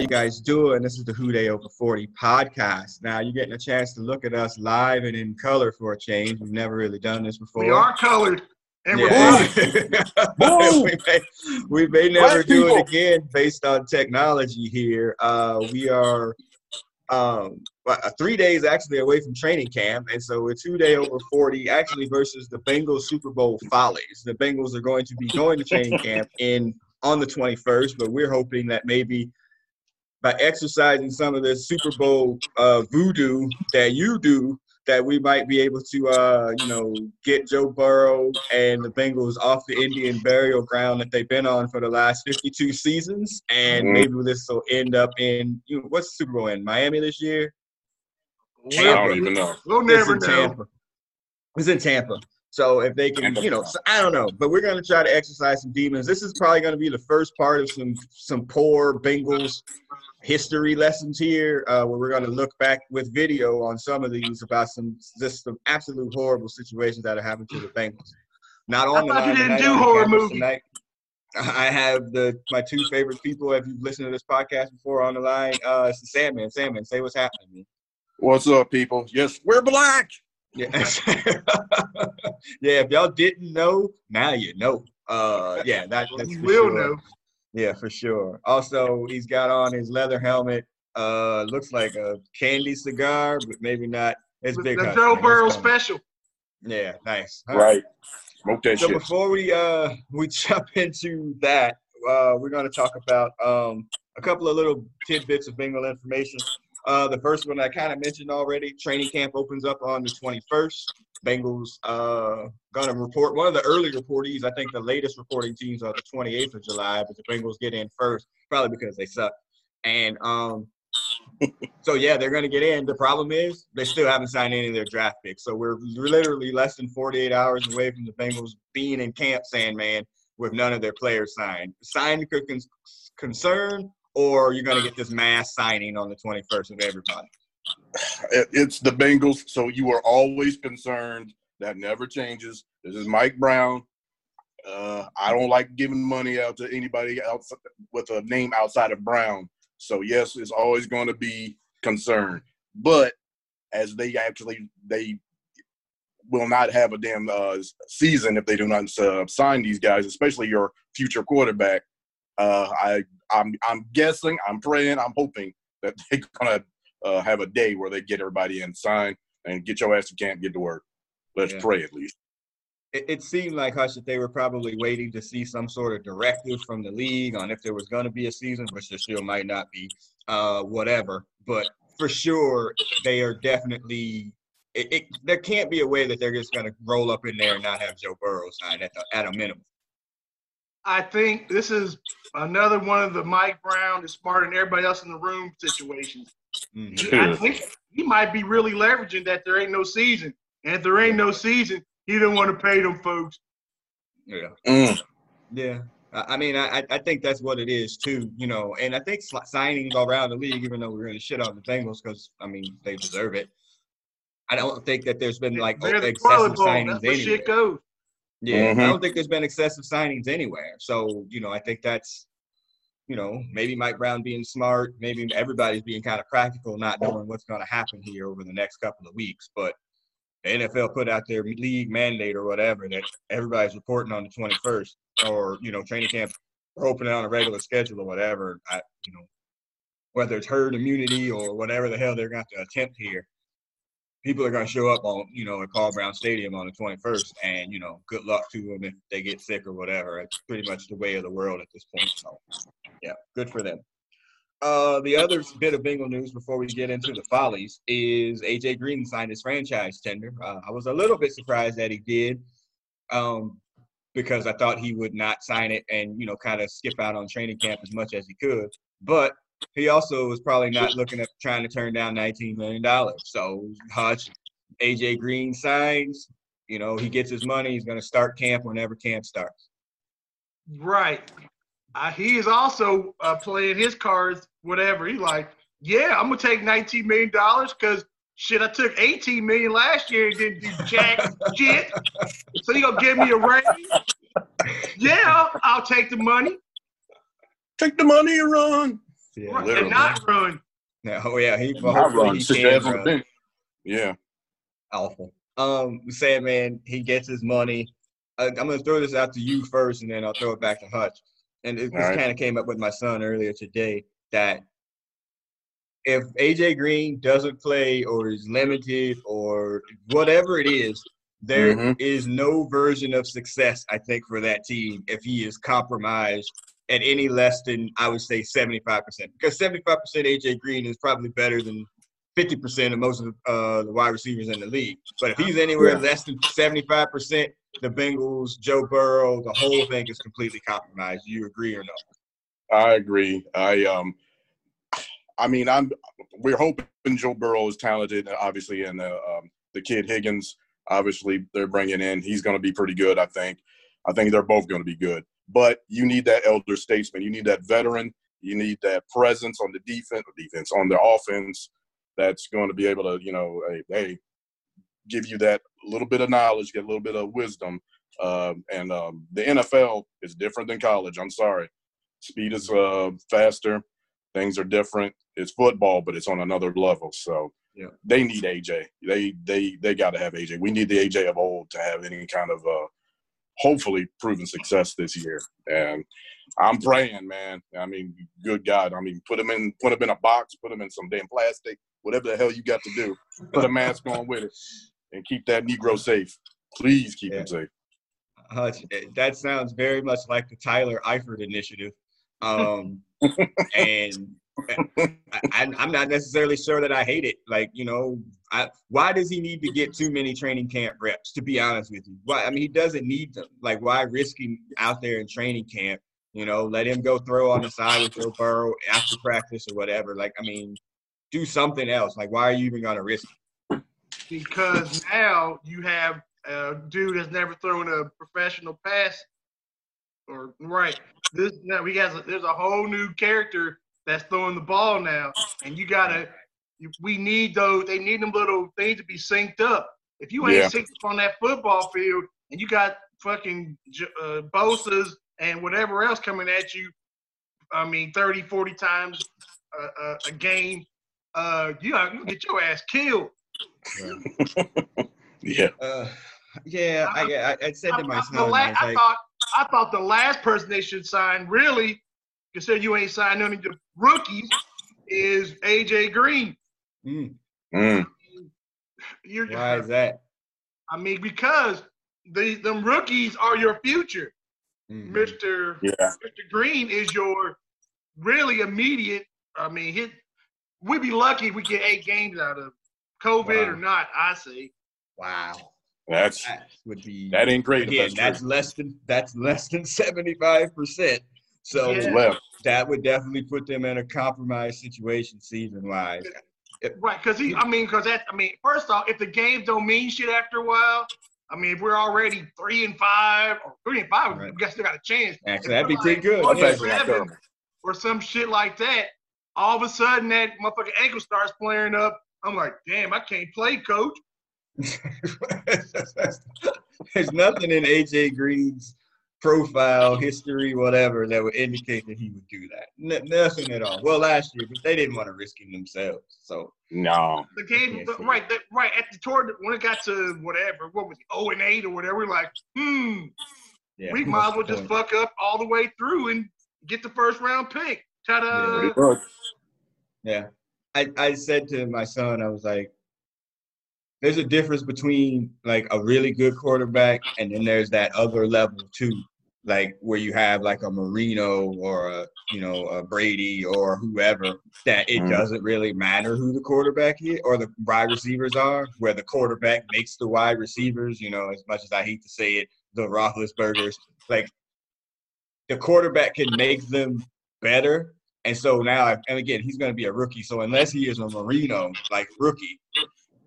you guys doing? This is the Who Dey Over 40 podcast. Now you're getting a chance to look at us live and in color for a change. We've never really done this before. We are colored. And Yeah. we're we, may, we may never Black do people. it again based on technology here. Uh, we are um, uh, three days actually away from training camp, and so we're two day over 40 actually versus the Bengals Super Bowl follies. The Bengals are going to be going to training camp in on the 21st, but we're hoping that maybe by exercising some of the Super Bowl uh, voodoo that you do, that we might be able to, uh, you know, get Joe Burrow and the Bengals off the Indian burial ground that they've been on for the last 52 seasons, and Mhm. maybe this will end up in you know, what's the Super Bowl in Miami this year? I don't even know. We'll It's never in know. Tampa. It's in Tampa. So if they can, you know, so I don't know, but we're going to try to exercise some demons. This is probably going to be the first part of some some poor Bengals history lessons here, uh, where we're going to look back with video on some of these about some just some absolute horrible situations that are happening to the Bengals. Not on the thought you didn't tonight do horror campus movies. Tonight. I have the my two favorite people. If you've listened to this podcast before on the line, uh, it's the Sandman. Sandman, say what's happening. What's up, people? Yes, we're black. Yeah. yeah, if y'all didn't know, now you know. Uh yeah, that, that's You for will sure. know. Yeah, for sure. Also, he's got on his leather helmet. Uh looks like a candy cigar, but maybe not. It's big. the Hut, Joe Burrow special. Yeah, nice. All Right. Smoke that So shit. before we uh we jump into that, uh we're gonna talk about um a couple of little tidbits of Bengal information. Uh the first one I kind of mentioned already, training camp opens up on the 21st. Bengals uh gonna report one of the early reportees, I think the latest reporting teams are the 28th of July, but the Bengals get in first, probably because they suck. And um so yeah, they're gonna get in. The problem is they still haven't signed any of their draft picks. So we're literally less than 48 hours away from the Bengals being in camp, Sandman, with none of their players signed. Signed concern, or you're gonna get this mass signing on the 21st of everybody. It- It's the Bengals, so you are always concerned. That never changes. This is Mike Brown. Uh, I don't like giving money out to anybody else with a name outside of Brown. So yes, it's always going to be concern. But as they actually they will not have a damn uh, season if they do not uh, sign these guys, especially your future quarterback. Uh, I I'm I'm guessing, I'm praying, I'm hoping that they're gonna uh, have a day where they get everybody in, sign, and get your ass to camp, get to work. Let's Yeah. pray at least. It, it seemed like Hush that they were probably waiting to see some sort of directive from the league on if there was going to be a season, which there still might not be, uh, whatever. But for sure, they are definitely. It, it, there can't be a way that they're just going to roll up in there and not have Joe Burrow signed at, the, at a minimum. I think this is another one of the Mike Brown is smarter than everybody else in the room situations. Mhm. I think he might be really leveraging that there ain't no season. And if there ain't no season, he don't want to pay them folks. Yeah. Mm. Yeah. I I mean, I, I think that's what it is too, you know. And I think sli- signings around the league, even though we're going to shit on the Bengals because I mean they deserve it. I don't think that there's been like They're excessive toilet signings anywhere. shit goes. Yeah, Mhm. I don't think there's been excessive signings anywhere. So you know, I think that's you know maybe Mike Brown being smart, maybe everybody's being kind of practical, not knowing what's going to happen here over the next couple of weeks. But the NFL put out their league mandate or whatever that everybody's reporting on the 21st, or you know, training camp opening on a regular schedule or whatever. I, you know, whether it's herd immunity or whatever the hell they're going to attempt here, people are going to show up on you know at Paul Brown Stadium on the 21st, and you know, good luck to them if they get sick or whatever. It's pretty much the way of the world at this point. So, yeah, good for them. Uh, the other bit of Bengal news before we get into the follies is AJ Green signed his franchise tender. Uh, I was a little bit surprised that he did, um, because I thought he would not sign it and you know kind of skip out on training camp as much as he could. But he also was probably not looking at trying to turn down 19 million dollars. So Hutch, AJ Green signs. You know, he gets his money. He's going to start camp whenever camp starts. Right. Uh, he is also uh, playing his cards, whatever. He's like, yeah, I'm gonna take 19 million dollars because shit, I took 18 million last year and didn't do jack shit. So you gonna give me a raise? Yeah, I'll, I'll take the money. Take the money and run. Yeah. Right, literally. and not run. Yeah, oh yeah, he I hopefully run he can your ass on the run. Yeah. awful. Um, Sandman, he gets his money. I, I'm gonna throw this out to you first, and then I'll throw it back to Hutch. And it, this All right. kind of came up with my son earlier today that if AJ Green doesn't play or is limited or whatever it is, there is Mhm. no version of success I think for that team if he is compromised at any less than I would say 75%. Because 75% AJ Green is probably better than 50% of most of uh, the wide receivers in the league. But if he's anywhere Yeah. less than 75%, the Bengals, Joe Burrow, the whole thing is completely compromised. Do you agree or no? I agree. I um, I mean, I'm. We're hoping Joe Burrow is talented, obviously, and uh, um, the kid Higgins, obviously, they're bringing in. He's going to be pretty good. I think. I think they're both going to be good. But you need that elder statesman. You need that veteran. You need that presence on the defense, defense on the offense. That's going to be able to, you know, hey, hey give you that little bit of knowledge, get a little bit of wisdom. Um, and um, the NFL is different than college. I'm sorry speed is uh, faster. Things are different. It's football, but it's on another level. So Yeah. they need AJ. They they they got to have AJ. We need the AJ of old to have any kind of uh, hopefully proven success this year. And I'm praying, man. I mean, good God. I mean, put them in put him in a box, put them in some damn plastic, whatever the hell you got to do. Put a mask on with it, and keep that Negro safe. Please keep him safe. Hutch, eh, that sounds very much like the Tyler Eifert initiative. Um, and I, I'm not necessarily sure that I hate it. Like, you know, I, why does he need to get too many training camp reps? To be honest with you, why? I mean, he doesn't need them. Like, why risk him out there in training camp? You know, let him go throw on the side with Joe Burrow after practice or whatever. Like, I mean, do something else. Like, why are you even gonna risk? it? because now you have a dude that's never thrown a professional pass. Or right, this now we got there's a whole new character that's throwing the ball now, and you gotta. We need those. They need them little things to be synced up. If you ain't Yeah. synced up on that football field, and you got fucking J- uh, Bosa's and whatever else coming at you, I mean, 30, 40 times a, a, a game, uh, you know, you get your ass killed. Yeah. Uh, yeah, I, I, I said to my I, the I la- I thought I thought the last person they should sign, really, consider you ain't signed none of the rookies, is AJ Green. mm, Mm. You're, why is that? I mean, because the them rookies are your future. Mhm. Mister Yeah. Mister Green is your really immediate. I mean, hit. We'd be lucky if we get eight games out of COVID Wow. or not. I see. Wow, That's that would be that ain't great. if again. That's true. less than that's less than seventy five percent. So Yeah. that would definitely put them in a compromised situation season wise. Right, because he. I mean, because that. I mean, first off, if the games don't mean shit after a while, I mean, if we're already three and five or three and five, Right. we guess still got a chance. Actually, that'd be we're pretty good. one That's yeah. actually not seven or some shit like that. All of a sudden, that motherfucking ankle starts flaring up. I'm like, damn, I can't play, coach. There's nothing in AJ Green's profile, history, whatever, that would indicate that he would do that. N- nothing at all. Well, last year, but they didn't want to risk him themselves. So No. The game, can't right, that, right at the tour when it got to whatever, what was it, 0 and 8 or whatever, we're like, hmm, yeah, we might as well just fuck up all the way through and get the first round pick. Ta-da! Pretty. Yeah. I, I said to my son, I was like, there's a difference between like a really good quarterback and then there's that other level too. Like where you have like a Marino or a you know a Brady or whoever that it Mhm. doesn't really matter who the quarterback is or the wide receivers are, where the quarterback makes the wide receivers, you know, as much as I hate to say it, the Roethlisbergers, like the quarterback can make them better. And so now, and again, he's going to be a rookie. So unless he is a Marino like rookie,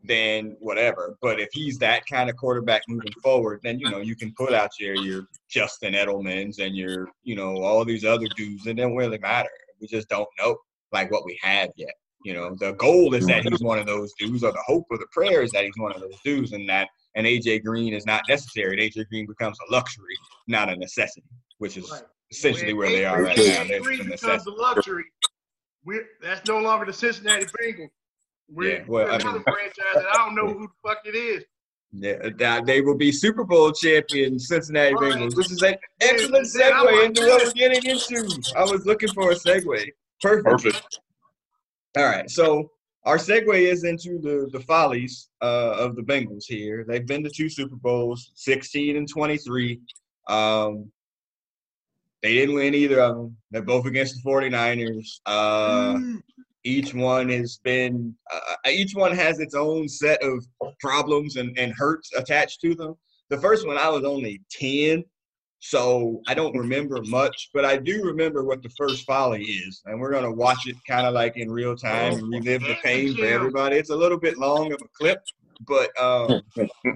then whatever. But if he's that kind of quarterback moving forward, then you know you can put out your your Julian Edelmans and your you know all these other dudes. And it don't really matter. We just don't know like what we have yet. You know, the goal is that he's one of those dudes, or the hope or the prayer is that he's one of those dudes, and that an AJ Green is not necessary. And AJ Green becomes a luxury, not a necessity, which is Right. essentially When where they are right AJ now. They're Green becomes a luxury. we that's no longer the Cincinnati Bengals. We're, Yeah, well, we're I another mean- franchise that I don't know who the fuck it is. Yeah, they will be Super Bowl champion Cincinnati Right. Bengals. This is an excellent segue like, into what we're getting into. I was looking for a segue. Perfect. Perfect. All right, so our segue is into the the follies uh, of the Bengals here. They've been to two Super Bowls, 16 and 23. Um, they didn't win either of them. They're both against the 49ers. Uh, Mm. Each one has been uh, each one has its own set of problems and, and hurts attached to them. The first one i was only 10 so i don't remember much but i do remember what the first folly is and we're going to watch it kind of like in real time and relive the pain for everybody. It's a little bit long of a clip but um,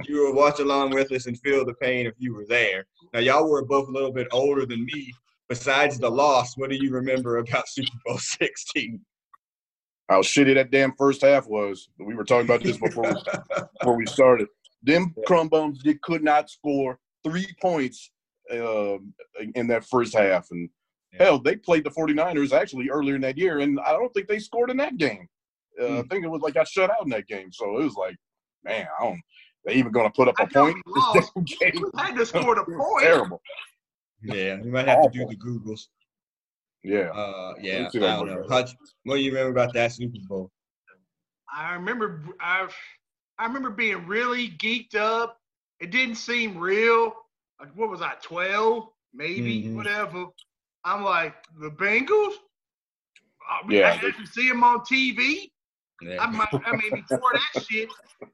you will watch along with us and feel the pain if you were there. Now y'all were both a little bit older than me. Besides the loss what do you remember about super bowl 16 How shitty that damn first half was. We were talking about this before before we started. Them crumb bums they could not score three points um, in that first half. And Yeah. hell, they played the 49ers actually earlier in that year, and I don't think they scored in that game. Uh, I Hmm. think it was like I shut out in that game. So it was like, man, I don't. They even going to put up I a point we this lost. game? We had to score the point. Terrible. Yeah, you might have to do the Googles. Yeah. Uh, yeah, I don't know. like. Hutch, what do you remember about that Super Bowl? I remember I I remember being really geeked up. It didn't seem real. Like what was I, 12? Maybe, Mhm. whatever. I'm like, the Bengals? Uh, Yeah, I actually see them on TV. Yeah. I might I mean before that shit,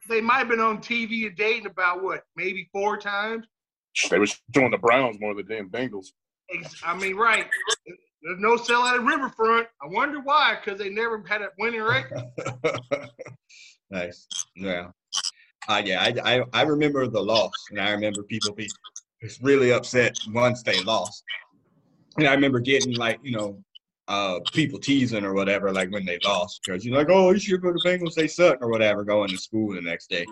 they might have been on TV a day and dating about what, maybe four times? They were showing the Browns more than the damn Bengals. I mean, right. There's no sellout at Riverfront. I wonder why, because they never had a winning record. nice. Yeah. Uh, yeah, I, I I remember the loss, and I remember people be really upset once they lost. And I remember getting like you know, uh, people teasing or whatever, like when they lost, because you're like, oh, you should go to Bengals, they suck or whatever, going to school the next day.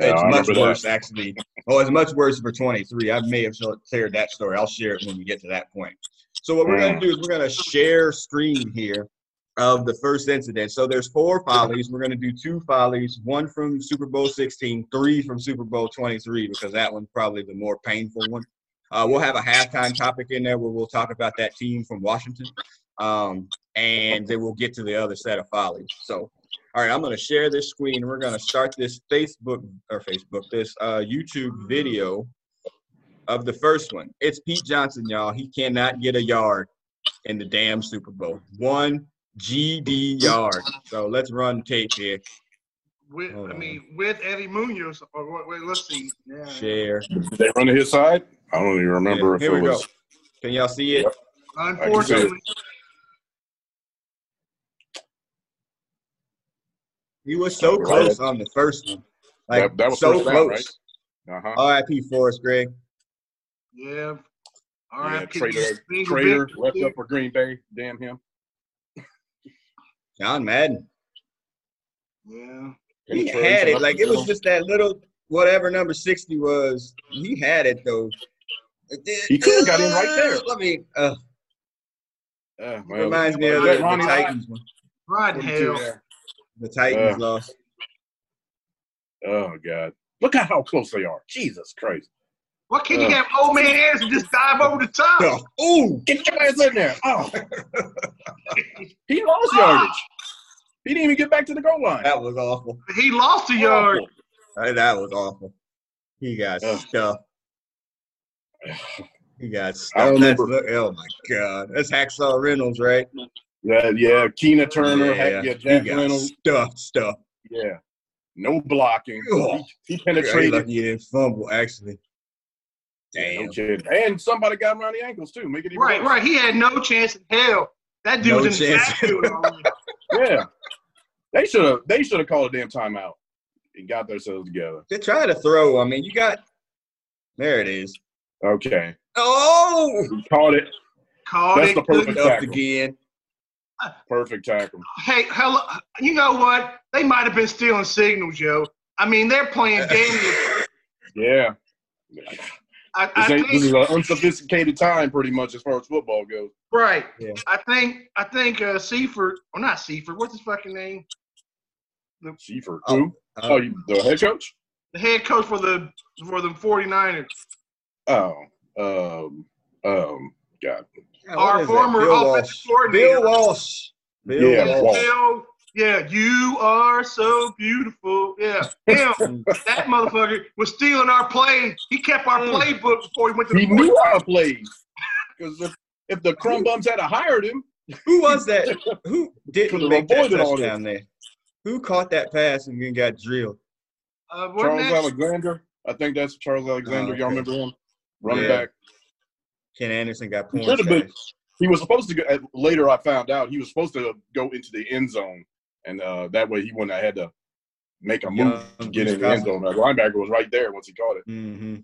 Yeah, it's I much remember that. worse actually. Oh, it's much worse for 23. I may have shared that story. I'll share it when we get to that point. So what we're Mm. gonna do is we're gonna share screen here of the first incident. So there's four follies. We're gonna do two follies, one from Super Bowl 16, three from Super Bowl 23, because that one's probably the more painful one. Uh, we'll have a halftime topic in there where we'll talk about that team from Washington, um, and then we'll get to the other set of follies. So, all right, I'm gonna share this screen. We're gonna start this Facebook or Facebook, this uh, YouTube video of the first one. It's Pete Johnson, y'all. He cannot get a yard in the damn Super Bowl. One GD yard. So let's run tape here. With, Hold I on. mean, with Eddie Munoz. Or what? Wait, let's see. Yeah. Share. Did they run to his side? I don't even remember Yeah, if here it we was. go. Can y'all see it? Yep. Unfortunately, He was so close on the first one. Like That- that was so first close. right? Uh-huh. R.I.P. Forrest Gregg. Yeah. All yeah, right, Trader, Trader left up for Green Bay. Damn him. John Madden. Yeah. He Penetration had it. Like it was just that little whatever number 60 was. He had it though. He could've got in right there. I mean, uh, Uh, well, reminds me of the, that the Titans one. Right in 42, hell. yeah. The Titans Uh. lost. Oh God! Look at how close they are. Jesus Christ! Why can't you Uh. have old man Anderson just dive over the top? Oh, ooh, Get your ass in there! Oh, he lost yardage. He didn't even get back to the goal line. that was awful. He lost a yard. Awful. That was awful. He got Ugh. stuffed. He got I stuffed. That's, remember- oh my God. That's Hacksaw Reynolds, right? Yeah, yeah. Keena Turner, yeah, yeah he Jack got Reynolds. stuffed, stuffed. Yeah, no blocking. Ugh. He, he Very penetrated. lucky he didn't fumble, actually. Yeah, Damn. no. And somebody got him around the ankles too. Make it even Right, worse. right. He had no chance in hell. That dude No was in the chance. backfield. Yeah, they should have. They should have called a damn timeout and got themselves together. They try to throw. I mean, you got. There it is. Okay, Oh! he caught it. Called That's it. the perfect Stuffed tackle. again. Perfect tackle. Hey, hello. You know what? They might have been stealing signals, yo. I mean, they're playing Daniel. Yeah. I, This, I ain't, this is an unsophisticated time, pretty much, as far as football goes. right. Yeah. I think I think uh, Seifert, or not Seifert. What's his fucking name? Seifert, Oh. who? Oh, you, the head coach? The head coach for the for the 49ers. Oh, um, um, God. Yeah, Our what is that? former Bill offensive Walsh. coordinator. Bill Walsh. Bill Yeah, Yeah, Walsh. Bill, yeah, you are so beautiful. Yeah, him, that motherfucker was stealing our play. He kept our Mm. playbook before he went to the He knew our plays. Because if, if the Crumb Bums had hired him, Who was that? Who didn't make that avoided all touchdown there? Who caught that pass and then got drilled? Uh, Charles that- Alexander, I think that's Charles Alexander. Oh, Y'all okay. remember him? Running Yeah. back. Ken Anderson got porn Should've been- stash. He was supposed to go. uh, Later, I found out he was supposed to go into the end zone, and uh, that way he wouldn't have had to make a move Young to get Bruce in the end zone. The linebacker was right there once he caught it. Mm-hmm.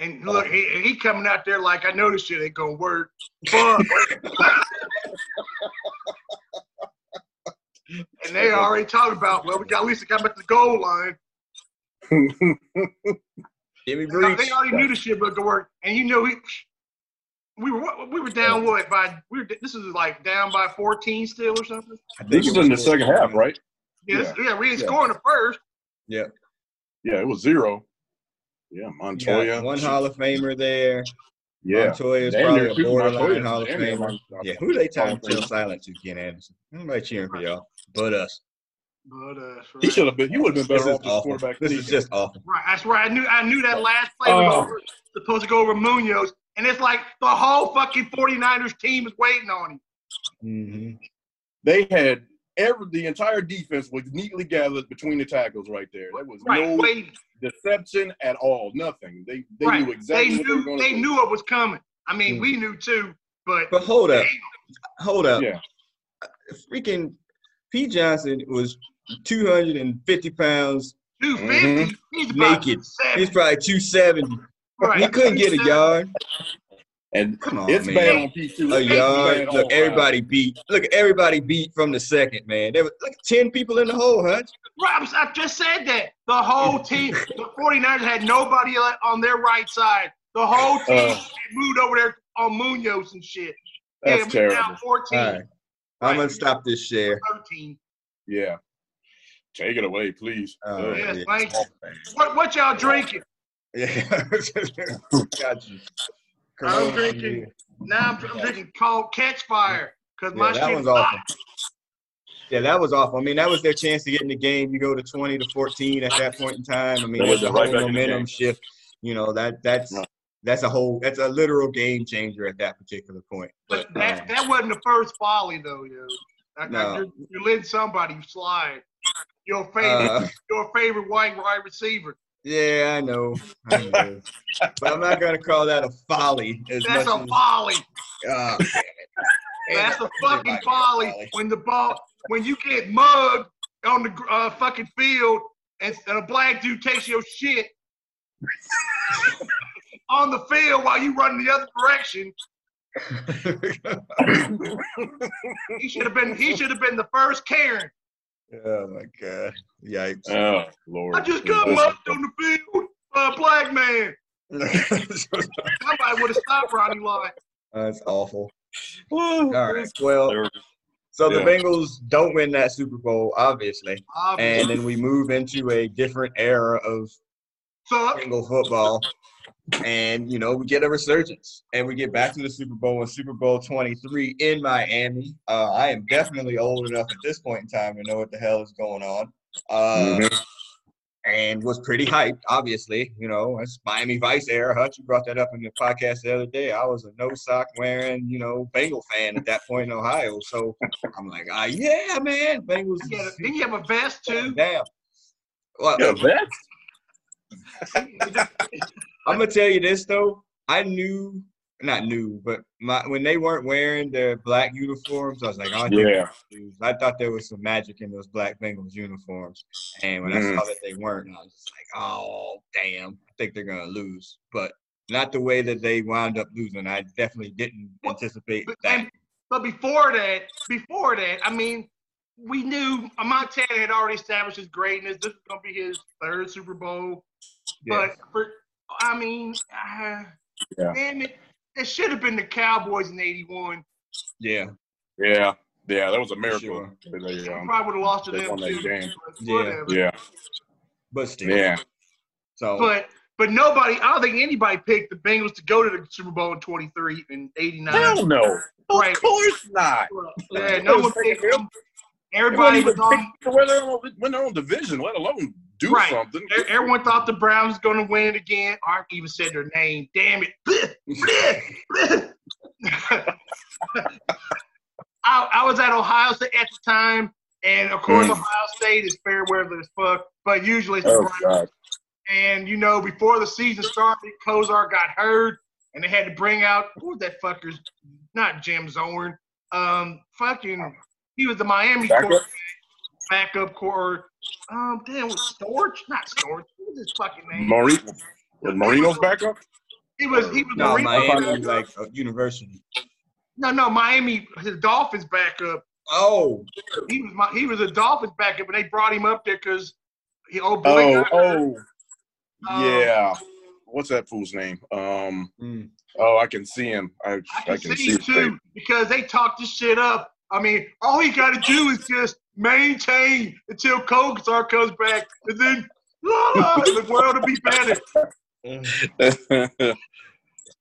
And look, he, he coming out there like I know this shit ain't gonna work. And they already talking about, well, we got at least to come at the goal line. Jimmy They already knew this shit was gonna work. And you know, we we were we were down what by we were this is like down by 14 still or something. I think this it was in the second half, right? Yeah, this- yeah, we didn't Yeah. score in the first. Yeah, yeah, it was zero. Yeah, Montoya. got one Hall of Famer there. Yeah, Montoya's Damn probably near a two borderline Montoya. Hall of Damn Famer. Mon- Yeah, who they Hall time till Famer. silent to? Ken Anderson. Nobody cheering for y'all, but us. But uh, that's He should have been. He would have been better off as quarterback. This than is just awful. Right, that's right. I knew I knew that last play was Oh. over, supposed to go over Munoz, and it's like the whole fucking 49ers team is waiting on him. hmm They had every the entire defense was neatly gathered between the tackles right there. There was Right, no waiting. deception at all. Nothing. They they right. knew exactly they what they were knew they knew it was coming. I mean, Mm. we knew too, but But hold up, hold up. Yeah. Freaking Pete Johnson was 250 pounds. 250, he's about Naked. 70. He's probably 270. Right. He couldn't get a yard. And Come on, it's man. bad on P two. A yard. Look, around. everybody beat. Look, everybody beat from the second, man. There was look, 10 people in the hole, huh? Right, I just said that. The whole team, the 49ers had nobody on their right side. The whole team Uh. moved over there on Munoz and shit. That's yeah, terrible. down 14, All right. I'm going to stop this share. 13. Yeah. Take it away, please. Oh, Uh, Yes, yeah. thank you. What, what y'all drinking? Yeah. Got you. I'm drinking. Now I'm, I'm drinking cold Catch Fire because my Yeah, that shit's one's awful. hot. Yeah, that was awful. I mean, that was their chance to get in the game. You go to 20 to 14 at that point in time. I mean, there's a whole back in the momentum shift. You know, that that's Right. that's a whole that's a literal game changer at that particular point. But But that, um, that wasn't the first volley, though, yo. Like, No. you're, you're letting somebody slide. Your favorite, uh, your favorite white wide receiver. Yeah, I know. I know. but I'm not gonna call that a folly as That's much a as damn it. That's a fucking folly. When the ball, when you get mugged on the uh, fucking field and, and a black dude takes your shit on the field while you run the other direction, he should have been. He should have been the first Karen. Oh my god. Yikes. Oh Lord. I just got mugged on the field. Uh, black man. Somebody would have stopped Ronnie Lott. That's awful. All All right. Well, so the Yeah. Bengals don't win that Super Bowl, obviously. And then we move into a different era of So Bengal football. And, you know, we get a resurgence and we get back to the Super Bowl in Super Bowl 23 in Miami. Uh, I am definitely old enough at this point in time to know what the hell is going on. Uh, Mhm. And was pretty hyped, obviously. You know, it's Miami Vice era. Hutch, you brought that up in the podcast the other day. I was a no sock wearing, you know, Bengal fan at that point in Ohio. So I'm like, ah, yeah, man. Bengals. you had a- didn't you have a vest too? Damn. Well, Yeah, that I'm gonna tell you this though. I knew, not knew, but my when they weren't wearing their black uniforms, I was like, oh, I Yeah. I thought there was some magic in those black Bengals uniforms, and when I Mhm. saw that they weren't, I was just like, oh, damn, I think they're gonna lose. But not the way that they wound up losing. I definitely didn't anticipate But, that. and, but before that, before that, I mean, we knew Montana had already established his greatness. This is gonna be his third Super Bowl. Yeah. But for I mean, uh, Yeah. damn it, it should have been the Cowboys in '81. Yeah. Yeah, yeah, that was a miracle. Sure. that they, um, Probably would have lost to them too. game. Yeah. whatever. yeah, But still. yeah. So But but nobody, I don't think anybody picked the Bengals to go to the Super Bowl in '23 and '89. Hell no. Right. Of course not. Yeah, no one picked them. They Everybody was even on. pick when they're on, when they're on division, let alone do Right. something. Everyone thought the Browns was going to win it again. Art even said their name. Damn it. I, I was at Ohio State at the time, and of course, Mm. Ohio State is fair weather as fuck, but usually it's the Oh. God. And you know, before the season started, Kosar got hurt, and they had to bring out who was that fucker's not Jim Zorn. Um, fucking, he was the Miami quarterback, backup core. Um, damn, was Storch? Not Storch. What was his fucking name? Marino was Marino's backup? He was he was no, Marino Miami backup. like a university. no no Miami his Dolphins backup. Oh, He was my, he was a Dolphins backup, and they brought him up there because he old boy. Oh, got oh, Um, yeah. What's that fool's name? Um. mm. Oh, I can see him. I, I can, see his face. too because they talked this shit up. I mean, all you got to do is just maintain until Kosar comes back, and then ah, the world will be better.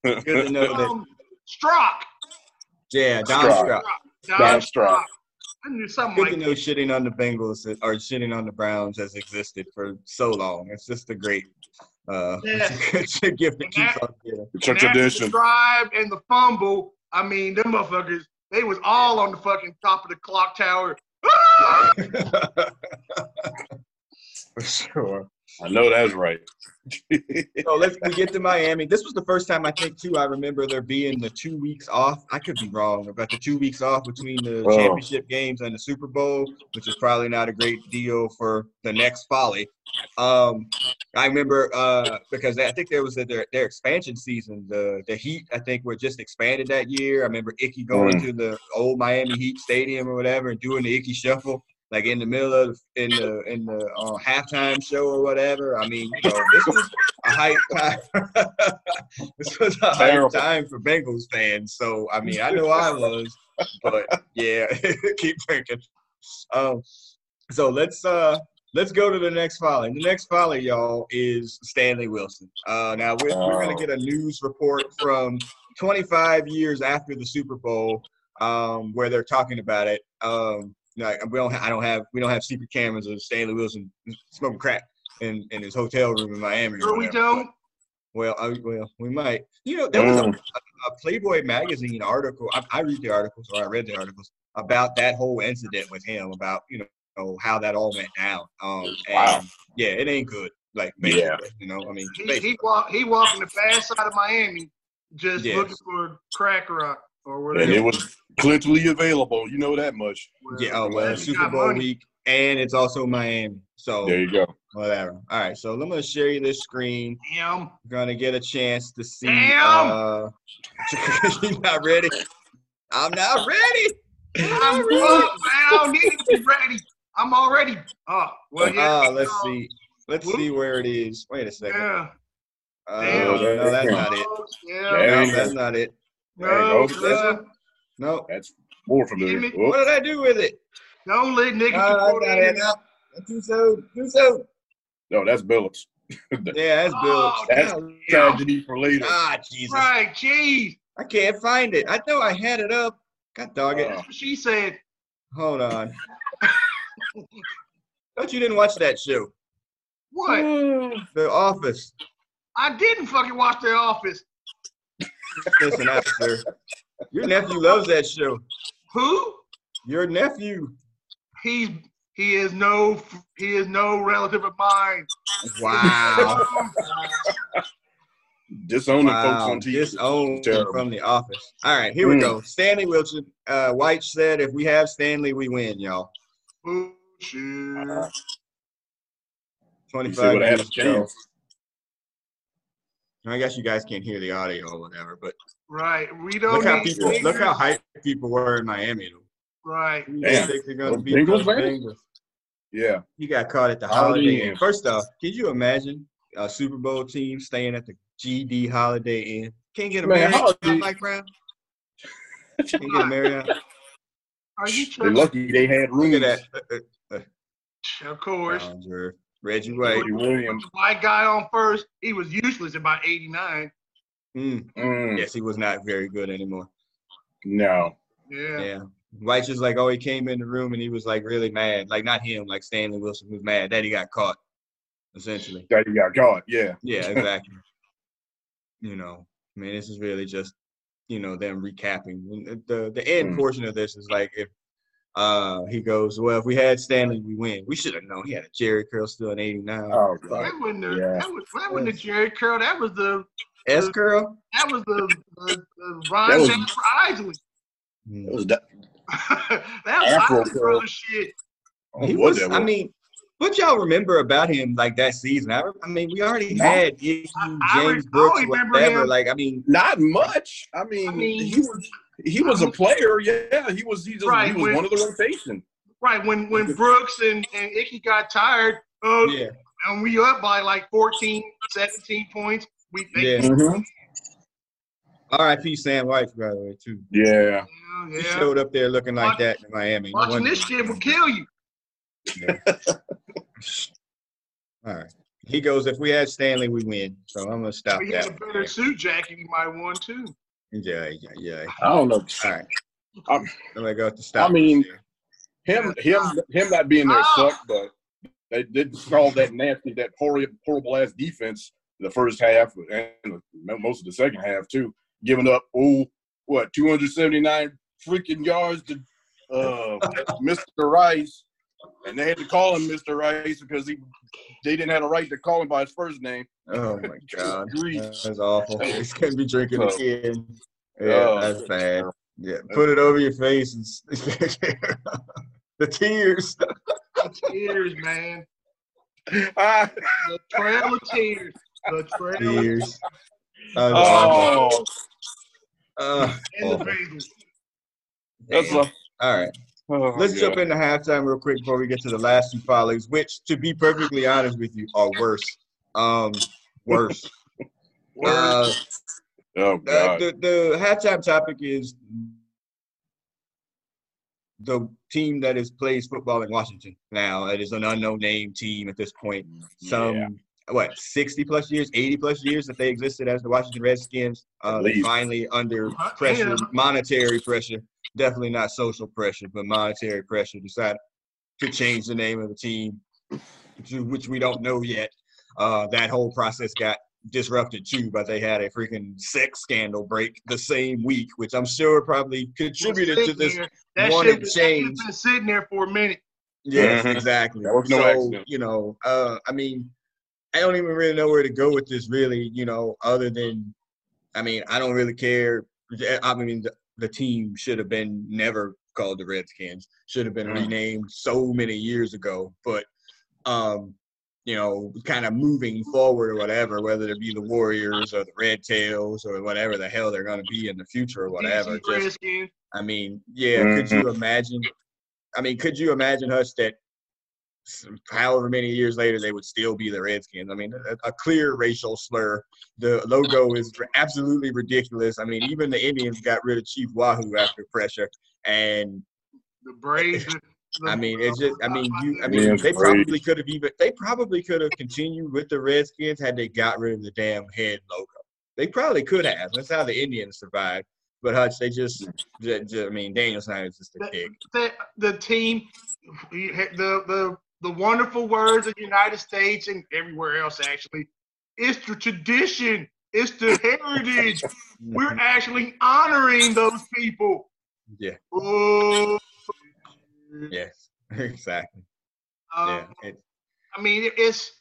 good to know that. Um, Strock. Yeah, Don Stroud. Stroud. Don Don Strock. I knew something Good like to know shitting on the Bengals or shitting on the Browns has existed for so long. It's just a great uh Yeah. it's a gift that keeps on giving. It's a tradition. The drive and the fumble. I mean, them motherfuckers. They was all on the fucking top of the clock tower. For sure. I know that's right. So let's we get to Miami. This was the first time I think too. I remember there being the two weeks off. I could be wrong about the two weeks off between the Oh. championship games and the Super Bowl, which is probably not a great deal for the next folly. Um, I remember uh, because I think there was a, their their expansion season. The the Heat I think were just expanded that year. I remember Ickey going to the old Miami Heat Stadium or whatever and doing the Ickey Shuffle like in the middle of in the in the uh, halftime show or whatever. I mean, you know, this was a hype time. this was a hype time for Bengals fans. So I mean, I know I was, but yeah, keep drinking. Um, so let's uh let's go to the next folly. The next folly, y'all, is Stanley Wilson. Uh, now we're, we're gonna Oh. get a news report from 25 years after the Super Bowl, um, where they're talking about it. Um, like we don't, ha- I don't have, we don't have secret cameras of Stanley Wilson smoking crack in, in his hotel room in Miami. Sure we don't. Well, I, well, we might. You know, there was a, Mm. a Playboy magazine article. I, I read the articles, or I read the articles about that whole incident with him, about you know how that all went down. Um, and Wow. yeah, it ain't good. Like, Yeah. you know, I mean, He, basically. he walked he walking the bad side of Miami, just Yes. looking for crack rock or And it was plentifully available. You know that much. yeah, oh, well, Super Bowl money. week, and it's also Miami. So There you go. whatever. All right, so I'm gonna share you this screen. Damn. You're gonna get a chance to see. Damn. Uh, you're not ready. I'm not ready. I'm fucked, man. I don't need to be ready. I'm already. Oh, well, yeah. Uh, let's see. Let's see where it is. Wait a second. Yeah. Uh, Damn. no, that's not it. Yeah. No, that's not it. There you No, go. No. That's more familiar. Damn it. Whoop. What did I do with it? Don't let niggas Uh, I support got it. it. No, too soon. Too soon. No, that's Billups. Yeah, that's Bill. Oh, That's Oh, tragedy for later. Ah, Jesus. Right, jeez. I can't find it. I know I had it up. God dog it. Uh, she said. Hold on. Thought you didn't watch that show. What? The Office. I didn't fucking watch The Office. Listen up, sir. Your nephew loves that show. Who? Your nephew. He's he is no he is no relative of mine. Wow. Disowning folks wow. on TV. Disowned from the office. All right, here we Mm. go. Stanley Wilson. Uh, Wyche said, if we have Stanley, we win, y'all. Bullshit. Uh, you 25 said would have years a ago. chance. I guess you guys can't hear the audio or whatever, but Right. We don't look how need people look how fingers. hyped people were in Miami. Right. Who Damn. you think they're gonna Those beat Bengals? Bengals? Yeah. He got caught at the Holiday Holiday Inn. Inn. First off, could you imagine a Super Bowl team staying at the GD Holiday Inn. Can't get a Man, how Marriott, Mike Brown. Can't get a Marriott. Are you They're lucky they had room. Look at that. Uh, Of course. Bellinger, Reggie Wyche. Reggie Williams. The white guy on first, he was useless about 89. Mm, Mm, yes, he was not very good anymore. no. Yeah. Yeah. White just like, oh, he came in the room and he was like really mad. Like not him, like Stanley Wilson was mad that he got caught, essentially. That he got caught. Yeah. Yeah, exactly. you know, I mean, this is really just, you know, them recapping. And The the end Mm. portion of this is like if uh he goes, well, if we had Stanley, we win. We should have known he had a Jheri curl still in '89. Oh God. That wasn't the, Yeah. that was that wasn't the Jheri curl. That was the S curl. that was the the, the Ron That was- Jasper Isley. It was that. that was curl. shit. I He know was. I mean, what y'all remember about him like that season? I, I mean, we already No. had Ickey, I- I James re- I Brooks, whatever. him. Like, I mean, not much. I mean, I mean- he was he was a player. Yeah, he was. He just Right, he was when- one of the rotation. Right when when Brooks and and Ickey got tired, uh, yeah, and we up by like 14, 17 points. We think, yeah. Mhm. R.I.P. Sam Wyche, by the way, too. Yeah. yeah, He showed up there looking like Watch- that in Miami. Watching wonder- this shit will kill you. All right. He goes, if we had Stanley, we win. So I'm gonna stop If he had a better suit jacket, he might have won too. Yeah, yeah, yeah. I don't know. All right. I'm- I'm gonna go to stop. I mean- Him him him not being there Oh. sucked, but they did call that nasty, that horrible, horrible ass defense the first half and most of the second half too, giving up oh what 279 freaking yards to uh, Mr. Rice, and they had to call him Mr. Rice because he they didn't have a right to call him by his first name. oh my god, that's awful. He's gonna be drinking Oh. again. Yeah, Oh. that's bad. Yeah, put it over your face and the tears. The tears, man. Ah, The trail of tears. The trail of Tears. That's oh, Uh, and the awful. That's a, All right. Oh, Let's God. jump into halftime real quick before we get to the last two follows, which, to be perfectly honest with you, are worse. Um, worse. uh, Oh Uh, God. the the halftime topic is the team that is plays football in Washington now. It is an unknown name team at this point. Some Yeah. what sixty plus years, eighty plus years that they existed as the Washington Redskins. Uh, they finally under pressure, monetary pressure, definitely not social pressure, but monetary pressure, decided to change the name of the team, to which we don't know yet. Uh, that whole process got disrupted too, but they had a freaking sex scandal break the same week, which I'm sure probably contributed to this. there, wanted shit, change. shit's been sitting there for a minute. Yes, Mhm. exactly. That was no so, accident. You know, uh, I mean, I don't even really know where to go with this, really. You know, other than, I mean, I don't really care. I mean, the, team should have been never called the Redskins. Should have been Mm. renamed so many years ago. But, um, you know, kind of moving forward or whatever, whether it be the Warriors or the Red Tails or whatever the hell they're going to be in the future or whatever. Just I mean, yeah, could you imagine? I mean, could you imagine us that however many years later they would still be the Redskins? I mean, a, a clear racial slur. The logo is absolutely ridiculous. I mean, even the Indians got rid of Chief Wahoo after pressure, and The Braves. I mean, it's just. I mean, you. I mean, Yeah, they Braves. probably could have even. They probably could have continued with the Redskins had they got rid of the damn head logo. They probably could have. That's how the Indians survived. But Hutch, they just. ju- ju- I mean, Daniel Snyder's just a the, pig. the, the team, the, the, the wonderful words of the United States and everywhere else, actually, it's the tradition, it's the heritage. We're actually honoring those people. Yeah. Oh, Yes, exactly. um, yeah, it, I mean, it- it's